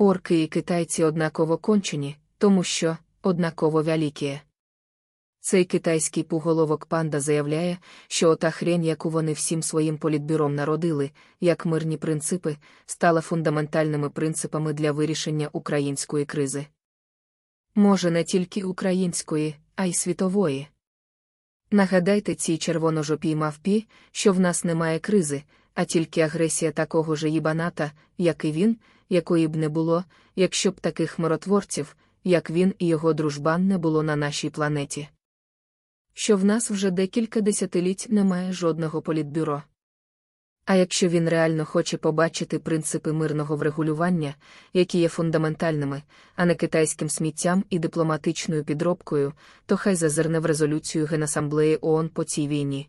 Орки і китайці однаково кончені, тому що однаково вялікі. Цей китайський пуголовок панда заявляє, що ота хрень, яку вони всім своїм політбюром народили, як мирні принципи, стала фундаментальними принципами для вирішення української кризи. Може, не тільки української, а й світової. Нагадайте цій червоножопій мавпі, що в нас немає кризи, а тільки агресія такого же їбаната, як і він, якої б не було, якщо б таких миротворців, як він і його дружбан не було на нашій планеті. Що в нас вже декілька десятиліть немає жодного політбюро. А якщо він реально хоче побачити принципи мирного врегулювання, які є фундаментальними, а не китайським сміттям і дипломатичною підробкою, то хай зазирне в резолюцію Генасамблеї ООН по цій війні.